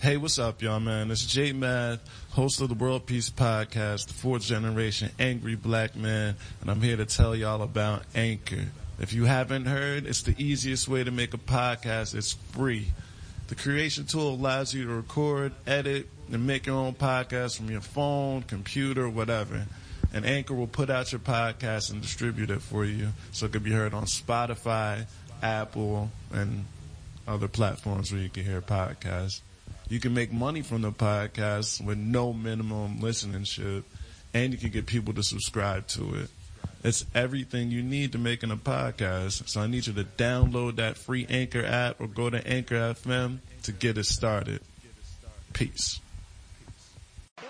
Hey, what's up, y'all, man? It's J Math, host of the World Peace Podcast, the fourth generation angry black man, and I'm here to tell y'all about Anchor. If you haven't heard, it's the easiest way to make a podcast. It's free. The creation tool allows you to record, edit, and make your own podcast from your phone, computer, whatever. And Anchor will put out your podcast and distribute it for you so it can be heard on Spotify, Apple, and other platforms where you can hear podcasts. You can make money from the podcast with no minimum listenership, and you can get people to subscribe to it. It's everything you need to making a podcast. So I need you to download that free Anchor app or go to Anchor FM to get it started. Peace. This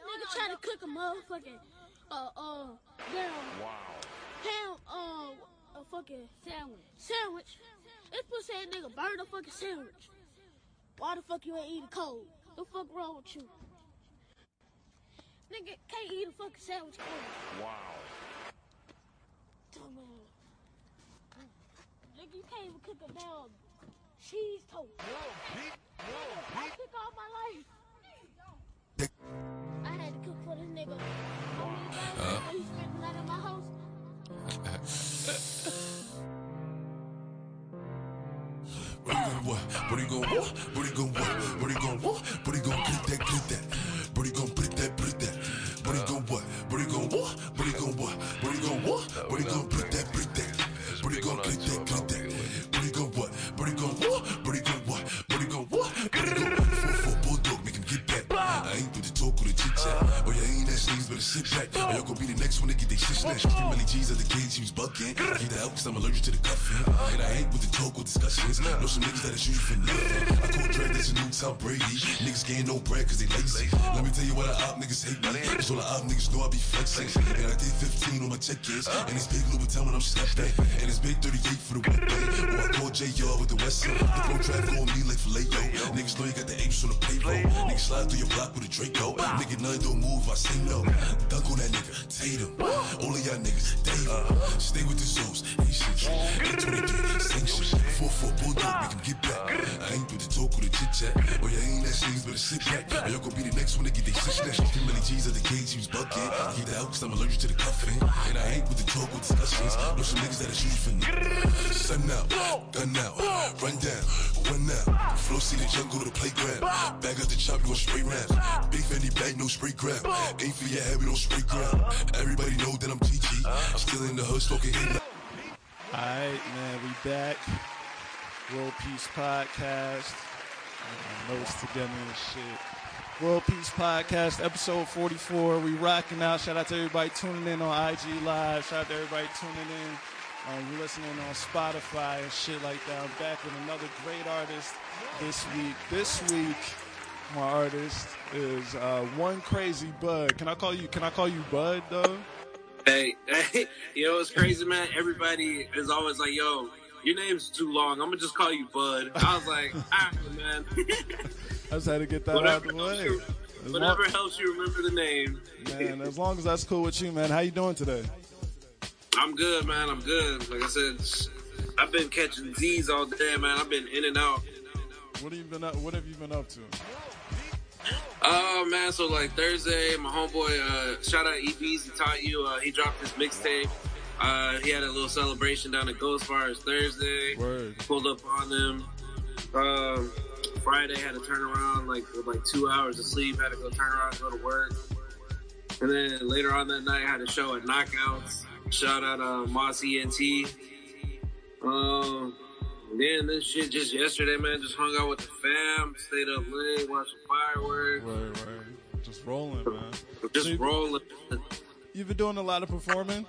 nigga trying to cook a motherfucking, uh, uh, damn, ham, uh, a fucking Sandwich. sandwich. This pussy ass nigga burned a fucking sandwich. Why the fuck you ain't eating it cold? The fuck wrong with you? Nigga can't eat a fucking sandwich cold. Wow. Dumbass. Nigga, you can't even cook a damn cheese toast. I cook all my life. I had to cook for this nigga. How many times he spent the night at my house? What he gonna what? What he gonna what? What he gonna what? What he gonna what? What he gonna that, that? What he gonna get shit snatched. Give G's other kids, he was bucking. Keep the help, cause I'm allergic to the cuffing. And I ain't with the talk or discussions. Know some niggas that'll shoot you for nothing. I call Drake, that's a new Tom Brady. Niggas getting no bread cause they lazy. Let me tell you what I op niggas hate me. Cause all the op niggas know I be flexing. And I did 15 on my check-ins. And it's big Louis when I'm stepping. And it's big 38 for the weekday. Or I call JR with the West End. The pro traffic on me like filet yo. Niggas know you got the apes on the payroll. Niggas slide through your block with a Draco. Nigga, nothing don't move, I say no. Dunk on that nigga, Tatum. All of y'all niggas, David. Stay with the Zeus, Haitian shit. 823, sanction. 4-4 bulldog, that things, better sit back. Or y'all gon' be the next one to get they shit snatched. Too many G's at the cage, bucking. Keep the help, cause I'm allergic to the cuffing. And I ain't with the talk or discussions. Know some niggas that'll shoot you for nothing. Sun out, gun out, run down, one out. Flow see the jungle to the playground. Bag up the chop, you gon' spray rounds. Big Fendi bag, no spray grab. Ain't for your head, we don't spray ground. Everybody know that I'm TG. I'm still in the hood, smoking hit. Alright, man, we back. World Peace Podcast. Notes together and shit. World Peace Podcast, episode 44. We rocking out. Shout out to everybody tuning in on IG Live. Shout out to everybody tuning in. Um, you listening on Spotify and shit like that. I'm back with another great artist this week. This week, my artist is uh, One Crazy Bud. Can I call you? Can I call you Bud though? Hey, hey, you know what's crazy, man? Everybody is always like, "Yo, your name's too long. I'm gonna just call you Bud." I was like, "Ah, man, I just had to get that out of the way. you, whatever long- helps you remember the name." Man, as long as that's cool with you, man. How you doing today? I'm good, man. I'm good. Like I said, I've been catching Z's all day, man. I've been in and out. What have you been up? What have you been up to? Oh man, so like Thursday, my homeboy, uh, shout out EPs, he taught you, uh, he dropped his mixtape. Uh, he had a little celebration down at Ghost Fires Thursday. Word. Pulled up on them. Um, Friday had to turn around like with like two hours of sleep. Had to go turn around, go to work. And then later on that night, I had a show at Knockouts. Shout out uh, Moss ENT. Um, then this shit just yesterday, man. Just hung out with the fam, stayed up late, watched some fireworks, Word, word. Just rolling, man. just So rolling. You've been doing a lot of performing.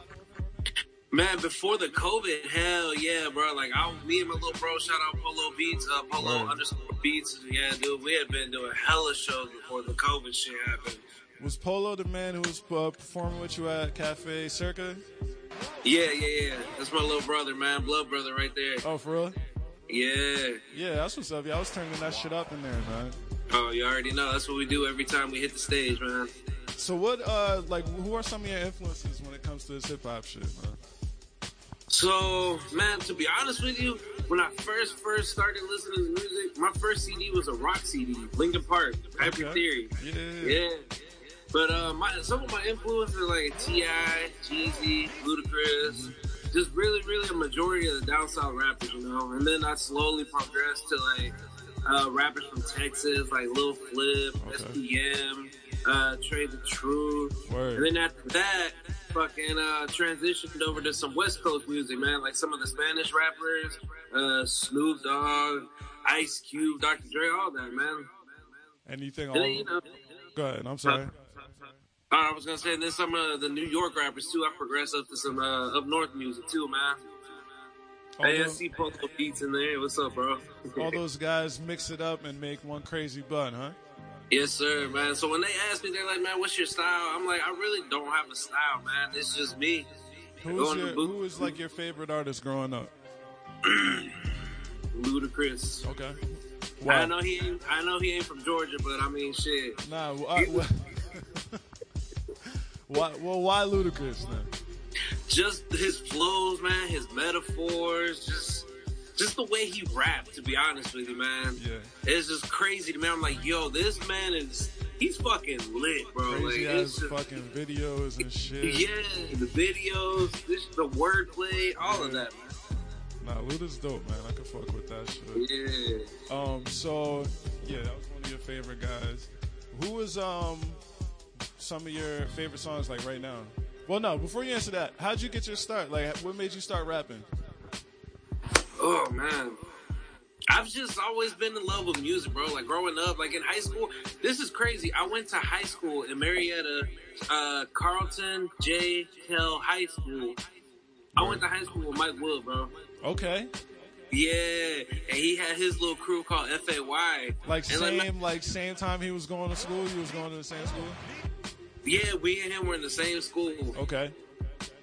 Man, before the COVID, hell yeah, bro. Like, I, me and my little bro, shout out Polo Beats, uh, Polo Word. underscore Beats. Yeah, dude, we had been doing hella shows before the COVID shit happened. Was Polo the man who was uh, performing with you at Cafe Circa? Yeah, yeah, yeah. That's my little brother, man. Blood brother right there. Oh, for real? Yeah. Yeah, that's what's up. Yeah, I was turning that shit up in there, man. Oh, you already know. That's what we do every time we hit the stage, man. So what, uh, like, who are some of your influences when it comes to this hip hop shit, man? So, man, to be honest with you, when I first first started listening to music, my first CD was a rock CD, Linkin Park, Hybrid Okay. Theory. Yeah. Yeah. But uh, my some of my influences are like T.I., Jeezy, Ludacris. Just really, really a majority of the down south rappers, you know. And then I slowly progressed to like uh, rappers from Texas, like Lil Flip, Okay. SPM, uh, Trae tha Truth. Word. And then after that, fucking uh, transitioned over to some West Coast music, man. Like some of the Spanish rappers, uh, Snoop Dogg, Ice Cube, Dr. Dre, all that, man. Anything on? you know, Go ahead. I'm sorry. uh, I was gonna say, and then some of the New York rappers too. I progressed up to some uh, up north music too, man. All Hey, I see Polo Beats in there. What's up, bro? all those guys mix it up and make one crazy bud, huh? Yes, sir, man. So when they ask me, they're like, "Man, what's your style?" I'm like, "I really don't have a style, man. It's just me." Who's your. Who was like your favorite artist growing up? Ludacris. Okay. I know he ain't. I know he ain't from Georgia, but I mean, shit. Nah. Why, why, why? Well, why Ludacris then? Just his flows, man. His metaphors, just. Just the way he rapped, to be honest with you, man. Yeah. It's just crazy to me. I'm like, yo, this man is. He's fucking lit, bro. Crazy like, ass just, fucking videos and shit. Yeah, the videos, this, the wordplay, all of that, man. Nah, Luda's dope, man. I can fuck with that shit. Yeah. Um, so yeah, that was one of your favorite guys. Who was um some of your favorite songs like right now? Well, no. Before you answer that, how'd you get your start? Like, what made you start rapping? Oh man. I've just always been in love with music, bro. Like growing up, like in high school, this is crazy. I went to high school in Marietta, uh, Carlton J. Kell High School. I went to high school with Mike Will, bro. Okay, Yeah, and he had his little crew called FAY. like And, same like same time he was going to school. You was going to the same school. Yeah, we and him were in the same school. Okay,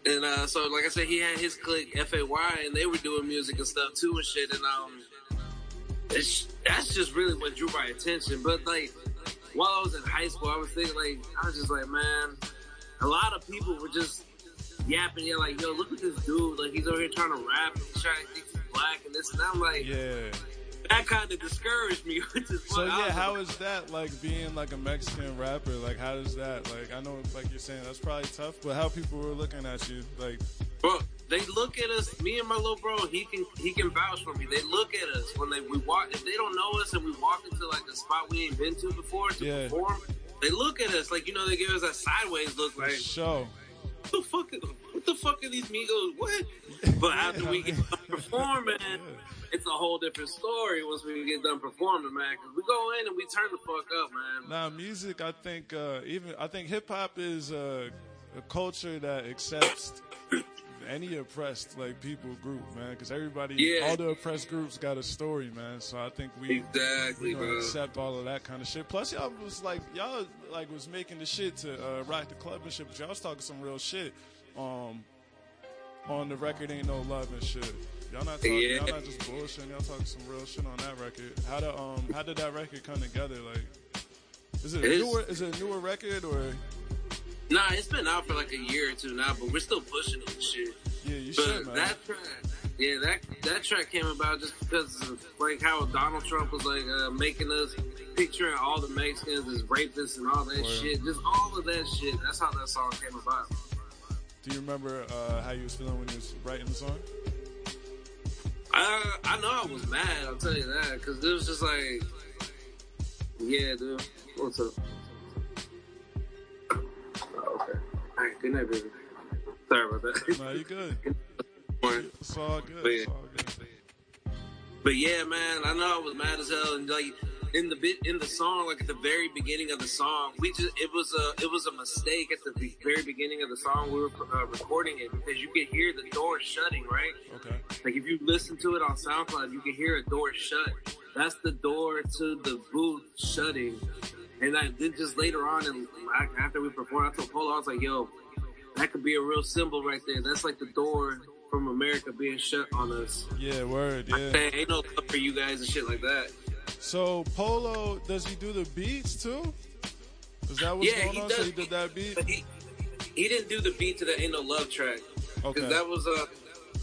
And uh, so, like I said, he had his clique FAY, and they were doing music and stuff too and shit. And um, that's just really what drew my attention. But like, while I was in high school, I was thinking like, I was just like, man, a lot of people were just yapping. Yeah, like, yo, look at this dude. Like, he's over here trying to rap and trying to think he's black and this. And I'm like, yeah. That kind of discouraged me. Which is So yeah, how that like being like a Mexican rapper? Like, how does that like? I know like you're saying that's probably tough, but how people were looking at you like? Bro, they look at us. Me and my little bro, he can he can vouch for me. They look at us when they we walk. If they don't know us and we walk into like a spot we ain't been to before to Yeah. perform, they look at us like you know they give us a sideways look like Show. the fuck? What the fuck are these Migos? What? But after we get done performing, it's a whole different story. Once we get done performing, man, because we go in and we turn the fuck up, man. Now, music, I think, uh, even I think hip hop is uh, a culture that accepts any oppressed like people group, man. Because everybody, Yeah. all the oppressed groups got a story, man. So I think we Exactly, we accept all of that kind of shit. Plus, y'all was like y'all like was making the shit to uh, rock the club and shit, but y'all was talking some real shit. Um, on the record, ain't no love and shit. Y'all not talking, Yeah. y'all not just bullshitting. Y'all talking some real shit on that record. How the um, how did that record come together? Like, is it a It's- newer? Is it a newer record or? Nah, it's been out for like a year or two now, but we're still pushing it and shit. Yeah, you But should, man. that track, yeah, that that track came about just because of like how Donald Trump was like uh, making us picturing all the Mexicans as rapists and all that Word. shit. Just all of that shit. That's how that song came about. Do you remember uh, how you was feeling when you was writing the song? I I know I was mad. I'll tell you that because it was just like, yeah, dude. What's up? Oh, okay. All right. Good night, baby. Sorry about that. No, you good. It's all good. But It's all good. But yeah, man, I know I was mad as hell, and like in the bit in the song, like at the very beginning of the song, we just it was a it was a mistake at the very beginning of the song. We were uh, recording it because you could hear the door shutting, right? Okay. Like if you listen to it on SoundCloud, you can hear a door shut. That's the door to the booth shutting. And I then just later on, and after we performed, I told Polo, I was like, "Yo, that could be a real symbol right there. That's like the door from America being shut on us." Yeah, word. Yeah. Hey, ain't no love for you guys and shit like that. So Polo, does he do the beats too? Is that what's Yeah, going he on? does. So he did that beat. But he he didn't do the beat to the "Ain't No Love" track because Okay. that was uh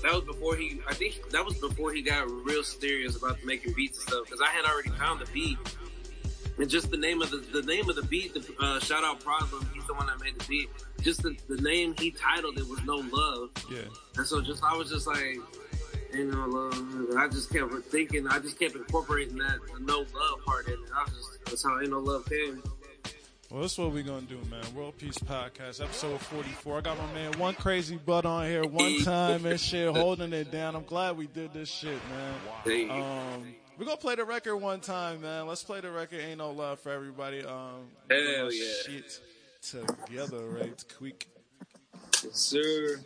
that was before he. I think that was before he got real serious about making beats and stuff. Because I had already found the beat, and just the name of the the name of the beat. The, uh, shout out Problem. He's the one that made the beat. Just the, the name he titled it was No Love. Yeah. And so just I was just like, ain't no love. And I just kept thinking. I just kept incorporating that the no love part in it. I just that's how ain't no love came. Well, that's what we're gonna do, man. World Peace Podcast, episode forty-four. I got my man One Crazy Bud on here one time and shit, holding it down. I'm glad we did this shit, man. Um, we're gonna play the record one time, man. Let's play the record. Ain't no love for everybody. Um, Hell yeah. Shit together, right? Quick. Yes, sir.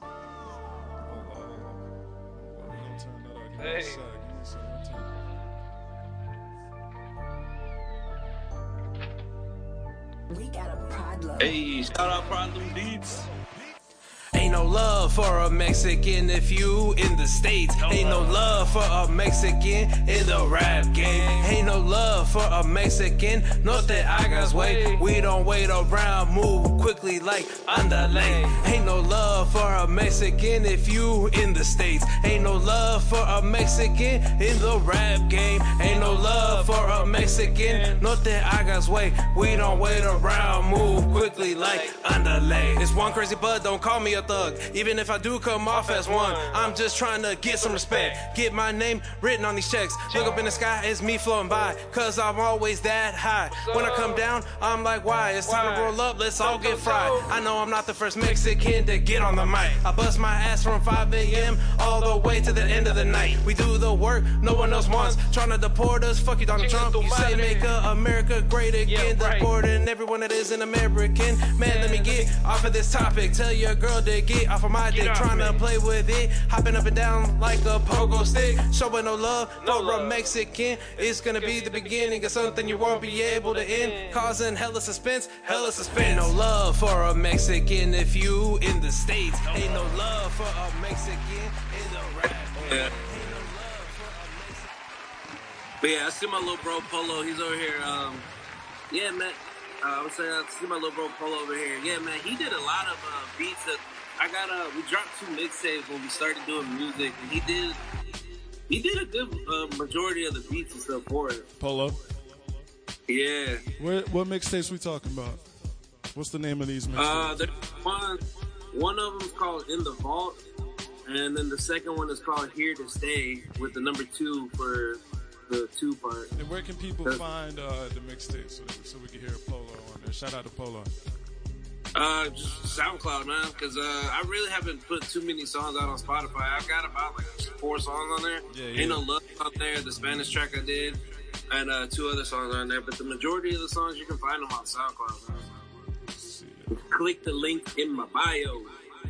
Hold on, Hey. sec. Uh, give me a sec. One time. We got a problem. Hey, shout out Problem Beats. Ain't no love for a Mexican if you in the States. Ain't no love for a Mexican in the rap game. Ain't no love for a Mexican. No te hagas way. We don't wait around, move quickly like underlay. Ain't no love for a Mexican if you in the States. Ain't no love for a Mexican in the rap game. Ain't no love for a Mexican. No te hagas way. We don't wait around, move quickly like underlay. It's one crazy bud, don't call me a thug. Even if I do come off as one, I'm just trying to get some respect. Get my name written on these checks. Look up in the sky, it's me floating by. Cause I'm always that high. When I come down, I'm like, why? It's time to roll up, let's all get fried. I know I'm not the first Mexican to get on the mic. I bust my ass from 5 a.m. all the way to the end of the night. We do the work no one else wants. Trying to deport us, fuck you, Donald Trump. You say make America great again. Deporting everyone that is an American. Man, me get off of this topic. Tell your girl to get off of my dick. Trying to play with it. Hopping up and down like a pogo stick. Showing no love for a Mexican. It's gonna be the beginning of something you won't be able to end. Causing hella suspense, hella suspense. No love for a Mexican if you in the States. Ain't no love for a Mexican in the rap. Yeah. But yeah, I see my little bro Polo. He's over here. Um, yeah, man. Uh, I would say I see my little bro Polo over here. Yeah, man. He did a lot of uh, beats. That I got. Uh, we dropped two mixtapes when we started doing music, and he did. He did a good uh, majority of the beats and stuff for it. Polo. Yeah. Where, what mixtapes we talking about? What's the name of these Uh, mixtapes? there's one. One of them is called In the Vault, and then the second one is called Here to Stay, with the number two for the two part. and where can people uh, find uh, the mixtapes so, so we can hear Polo there? Shout out to Polo. Uh, just SoundCloud, man, because uh, I really haven't put too many songs out on Spotify. I've got about like four songs on there. Yeah, yeah. Ain't no love on there. The Spanish track I did, and uh, two other songs on there. But the majority of the songs you can find them on SoundCloud. Man. Click the link in my bio.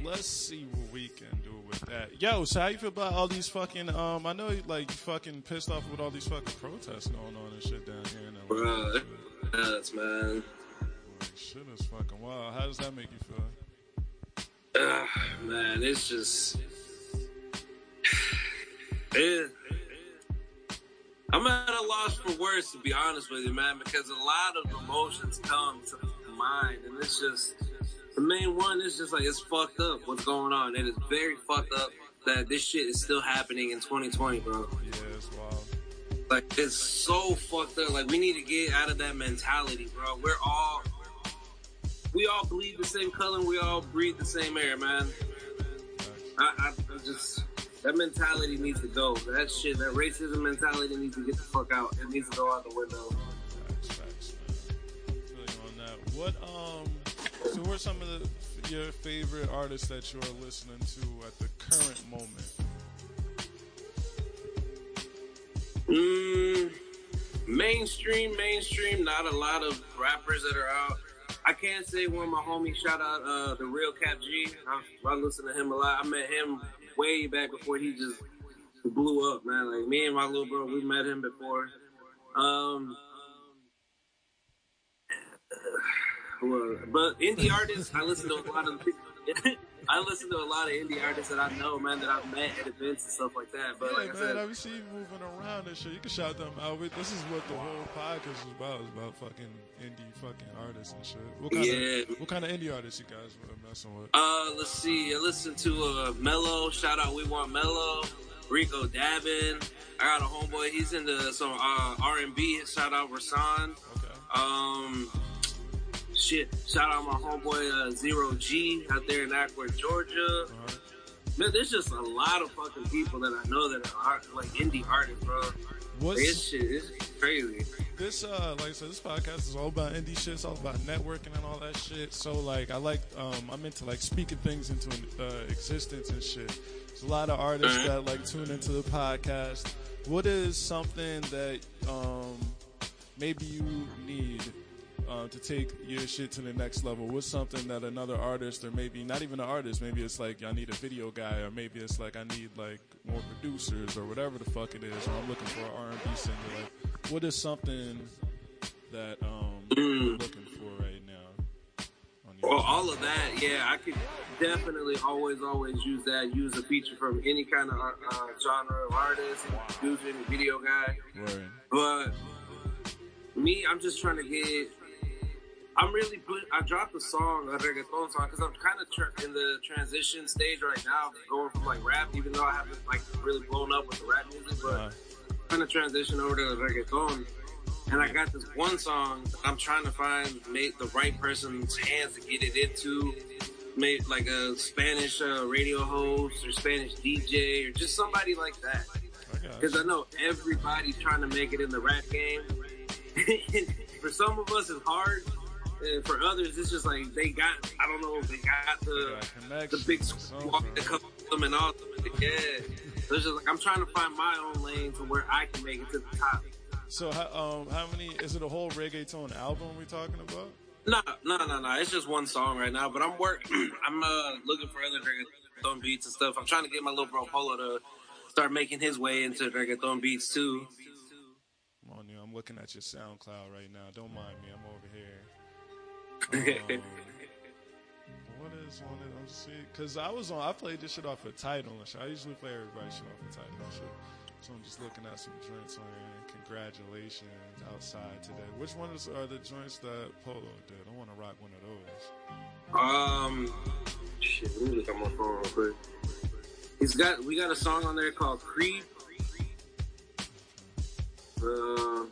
Let's see what we can do with that. Yo, so how you feel about all these fucking? Um, I know you like you fucking pissed off with all these fucking protests going on and shit down here. In. Bruh, nuts, man. Shit is fucking wild. How does that make you feel? Ugh, man, it's just. It, I'm at a loss for words to be honest with you, man, because a lot of emotions come to mind, and it's just the main one is just like it's fucked up what's going on. It is very fucked up that this shit is still happening in 2020, bro. Yeah, it's wild. Like it's so fucked up. Like we need to get out of that mentality, bro. We're all we all bleed the same color. and We all breathe the same air, man. I, I, I just that mentality needs to go. That shit, that racism mentality needs to get the fuck out. It needs to go out the window. Facts, facts, man. Feel you on that. What um? So, what are some of the, your favorite artists that you're listening to at the current moment? Mm, mainstream, mainstream. Not a lot of rappers that are out. I can't say one of my homies. Shout out uh, the real Kap G. I, I listen to him a lot. I met him way back before he just blew up, man. Like me and my little bro, we met him before. Um, well, but indie artists, I listen to a lot of. I listen to a lot of indie artists that I know, man, that I've met at events and stuff like that. But Yeah, like I man, said, I see you moving around and shit. You can shout them out. This is what the whole podcast is about. It's about fucking indie fucking artists and shit. What kind Yeah. of what kind of indie artists you guys were messing with? Uh, let's see. I listened to uh, Mello. Shout out, we want Mello. Rico Dabin. I got a homeboy. He's into some uh, R and B. Shout out Rasan. Okay. Um, shit. Shout out my homeboy uh, Zero G out there in Acworth, Georgia. Uh-huh. Man, there's just a lot of fucking people that I know that are like indie artists, bro. Like, What's this shit is crazy. this uh like I said, this podcast is all about indie shit. It's all about networking and all that shit. So like I like um I'm into like speaking things into uh, existence and shit. There's a lot of artists Uh-huh. that like tune into the podcast. What is something that um maybe you need uh, to take your shit to the next level? What's something that another artist, or maybe not even an artist, maybe it's like I need a video guy, or maybe it's like I need like more producers, or whatever the fuck it is, or I'm looking for an R&B singer. Like, what is something that um, you're looking for right now? Well, all of that, yeah, I could definitely always, always use that. Use a feature from any kind of uh, genre of artist, producer, video guy. Word. But me, I'm just trying to get. I'm really put. I dropped a song, a reggaeton song, because I'm kind of tra- in the transition stage right now, going from like rap, even though I haven't like really blown up with the rap music, but Uh, trying to transition over to the reggaeton. And I got this one song I'm trying to find made the right person's hands to get it into. Made like a Spanish uh, radio host or Spanish DJ or just somebody like that. Because I know everybody's trying to make it in the rap game. for some of us, it's hard. And for others, it's just like they got, I don't know, they got the Got the big squad that comes with them and all. Yeah. So it's just like I'm trying to find my own lane to where I can make it to the top. So how, um, how many? Is it a whole reggaeton album we talking about? No, no, no, no. It's just one song right now, but I'm working. I'm uh, looking for other reggaeton beats and stuff. I'm trying to get my little bro Polo to start making his way into reggaeton beats too. Come on, you. I'm looking at your SoundCloud right now. Don't mind me. I'm over here. What is on it? I'm see, cause I was on. I played this shit off a title and shit. I usually play everybody's shit off a title and shit. So I'm just looking at some joints on here. Congratulations outside today. Which ones are the joints that Polo did? I want to rock one of those. Um, shit. Let me look at my phone real quick. He's got. We got a song on there called "Creep." Uh,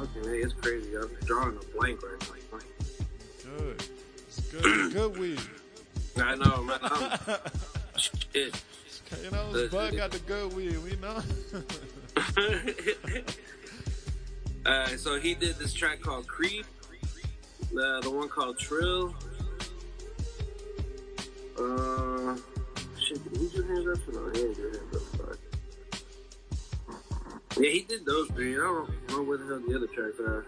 okay, it's crazy. I'm drawing a blank right now. Good. It's good. good weed. I know, man. I'm, shit. You know, this bud got the good weed. We know. uh, so he did this track called "Creep," the the one called "Trill." Uh, shit, did he do hands up? No, he didn't do hands up. Yeah, he did those three. I don't know where the hell the other tracks are.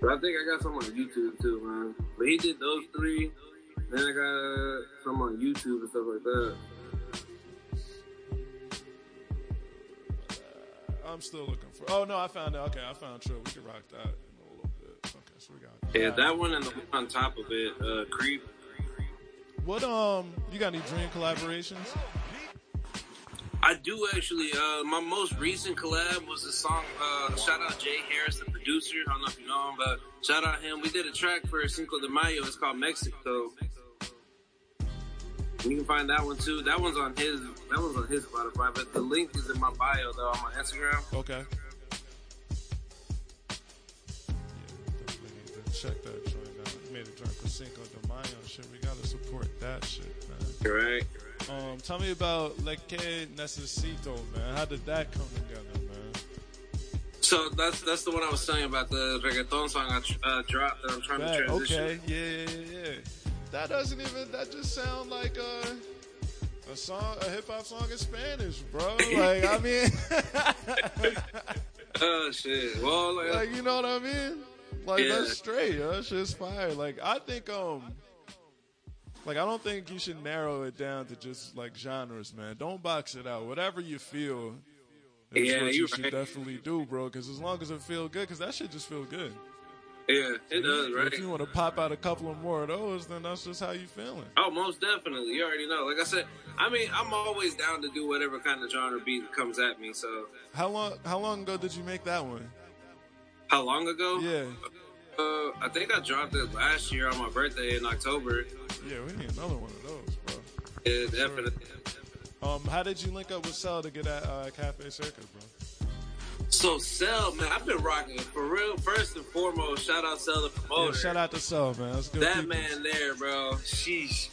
But I think I got some on YouTube too, man. But he did those three. Then I got some on YouTube and stuff like that. I'm still looking for. Oh no, I found it. Okay, I found Trill. We can rock that in a little bit. Okay, so we got. Yeah, that one and the one on top of it, uh, Creep. What um? You got any dream collaborations? I do actually. Uh, my most recent collab was a song. Uh, shout out Jay Harris, the producer. I don't know if you know him, but shout out him. We did a track for Cinco de Mayo. It's called Mexico. You can find that one too. That one's on his. That one's on his Spotify, but the link is in my bio though on my Instagram. Okay. Yeah, definitely need to check that joint out. You made a joint for Cinco de Mayo shit. We gotta support that shit, man. Right. Um, tell me about Lo Que Necesito, man. How did that come together, man? So that's that's the one I was saying about the reggaeton song I tr- uh, dropped that I'm trying to transition. okay, yeah, yeah, yeah, yeah. That doesn't even. That just sound like a a song, a hip hop song in Spanish, bro. Like, I mean, Oh shit. Well, like, like you know what I mean? Like Yeah. that's straight. That shit's fire. Like I think um. Like I don't think you should narrow it down to just like genres, man. Don't box it out. Whatever you feel, is Yeah, what you should right. definitely do, bro. Because as long as it feel good, because that shit just feel good. Yeah, it does, right? If you want to pop out a couple of more of those, then that's just how you feeling. Oh, most definitely. You already know. Like I said, I mean, I'm always down to do whatever kind of genre beat comes at me. So, How long? How long ago did you make that one? how long ago? Yeah, Uh, I think I dropped it last year on my birthday in October. Yeah. We need another one of those, bro. Yeah, definitely. Um, how did you link up with Cell to get at uh, Cafe Circa, bro? So, Cell, man, I've been rocking for real. First and foremost, shout out Cell the Yeah, promoter. shout out to Cell, man. That's good. that people. man there, bro. Sheesh.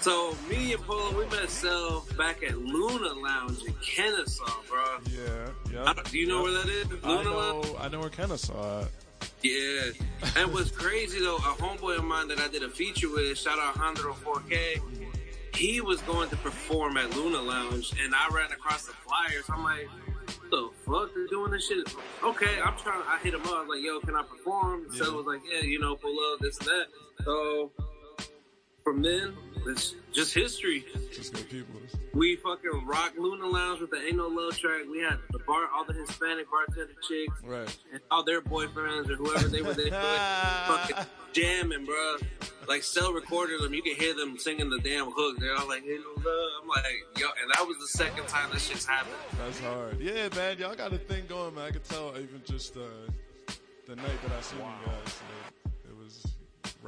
So me and Polo, we met Cell back at Luna Lounge in Kennesaw, bro. Yeah, yeah. Don't- you know where that is? I Luna Lounge. I know where Kennesaw. At. Yeah. And what's crazy though, a homeboy of mine that I did a feature with, shout out Hondro 4K, he was going to perform at Luna Lounge and I ran across the flyers. I'm like, what the fuck? They're doing this shit? Okay, I'm trying I hit him up, I was like, yo, can I perform? Yeah. So it was like, yeah, you know, pull up, this and that. So from men. it's just history. Just good people. We fucking rock Luna Lounge with the Ain't No Love track. We had the bar, all the Hispanic bartender chicks, Right. and all their boyfriends or whoever they were there, fucking jamming, bro. Like Cell recorded them, you can hear them singing the damn hook. They're all like, "Ain't no love." I'm like, yo, and that was the second time this shit's happened. That's hard. Yeah, man. Y'all got a thing going, man. I could tell even just uh, the night that I seen you guys. Like, it was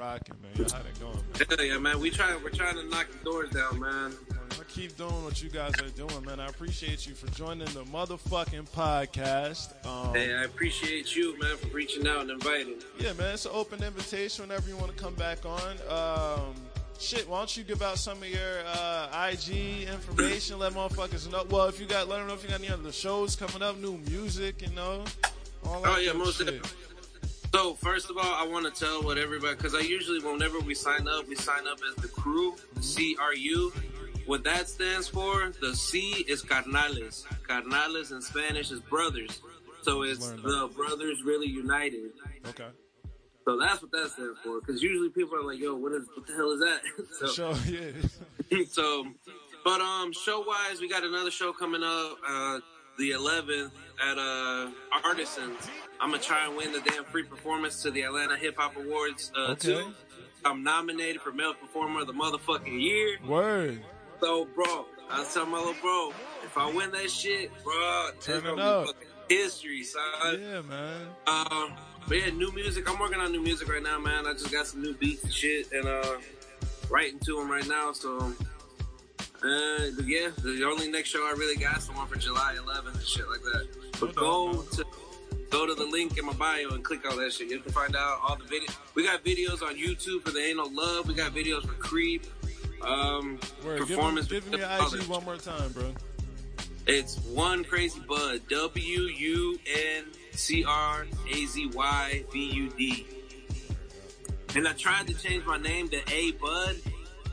rocking, man. Y'all had it going, man. Hell yeah, man. We trying, we're trying to knock the doors down, man. I keep doing what you guys are doing, man. I appreciate you for joining the motherfucking podcast. Um, Hey, I appreciate you, man, for reaching out and inviting. yeah, man, it's an open invitation whenever you want to come back on. Um, shit, why don't you give out some of your uh, IG information? Let motherfuckers know. Well, if you got, let them know if you got any other shows coming up, new music, you know. All that Oh yeah, most shit. definitely. So first of all, I want to tell what everybody because I usually whenever we sign up, we sign up as the crew, C R U. What that stands for, the C is carnales. Carnales in Spanish is brothers. So it's the brothers really united. Okay. So that's what that stands for. Because usually people are like, "Yo, what is what the hell is that?" so, yeah. so, but um, show wise, we got another show coming up, uh, the 11th at uh Artisans. I'm gonna try and win the damn free performance to the Atlanta Hip Hop Awards uh, Okay. too. I'm nominated for Male Performer of the motherfucking year. Word. So, bro, I tell my little bro, if I win that shit, bro, Turn it up. history, son. Yeah, man. Um, but yeah, new music. I'm working on new music right now, man. I just got some new beats and shit, and uh, writing to them right now. So, uh, yeah, the only next show I really got is the one for July 11th and shit like that. But go to go to the link in my bio and click on that shit. You can find out all the videos. We got videos on YouTube for the Ain't No Love. We got videos for Creep. Um, Word. Give, him, performance. give me your. IG one more time, bro. It's one crazy bud. W U N C R A Z Y B U D. And I tried to change my name to A Bud,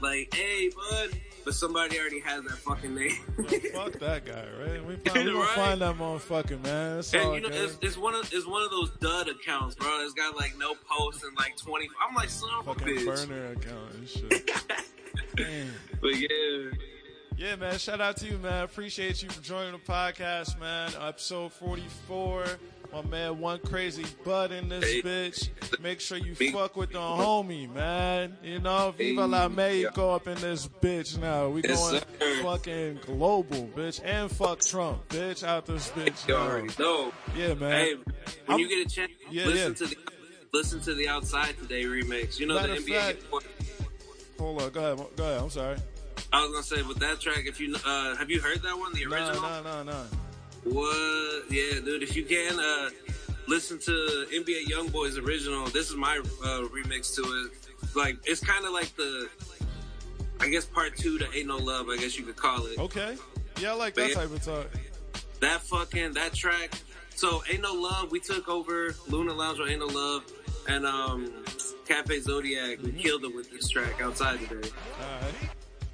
like A Bud, but somebody already has that fucking name. Yo, fuck that guy, right? We, find, we Right. find that motherfucker, man. It's and you know, it's, it's one of it's one of those dud accounts, bro. It's got like no posts and like twenty. I'm like son of a fucking bitch. burner account and shit. But yeah, Yeah, man. Shout out to you, man. Appreciate you for joining the podcast, man. Episode 44. My man, one crazy bud in this Hey. bitch. Make sure you fuck with the homie, man. You know, Viva Hey. la Mexico up in this bitch now. We Yes, going sir. fucking global, bitch. And fuck Trump, bitch. Out this bitch. you now. already know. Yeah, man. Hey, when I'm- you get a chance, Yeah, listen yeah. to the listen to the Outside Today remix. You know Matter the NBA. fact- Hold on. Go ahead. Go ahead. I'm sorry. I was gonna say with that track, if you uh, have you heard that one, the original? nah, nah, nah. What? Yeah, dude. If you can uh, listen to NBA YoungBoy's original, this is my uh, remix to it. Like it's kind of like the, I guess part two to Ain't No Love. I guess you could call it. Okay. Yeah, I like that type of talk. That fucking that track. So Ain't No Love. We took over Luna Lounge with Ain't No Love, and um, Cafe Zodiac. We killed it with this track outside today.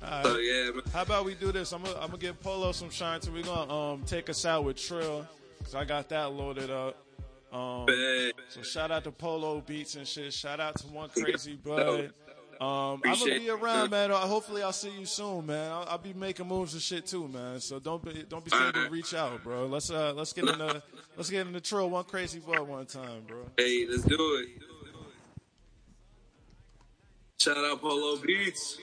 Right. So yeah, man. How about we do this? I'm gonna I'm gonna give Polo some shine too. We're gonna um take us out with Trill because I got that loaded up. Um, so shout out to Polo Beats and shit. Shout out to One Crazy Bud. Um, I'm gonna be around, man. Hopefully, I'll see you soon, man. I'll, I'll be making moves and shit too, man. So don't be don't be scared to reach out, bro. Let's uh let's get in the let's get in the Trill One Crazy Bud one time, bro. Hey, let's do it. Shout out Polo Beats.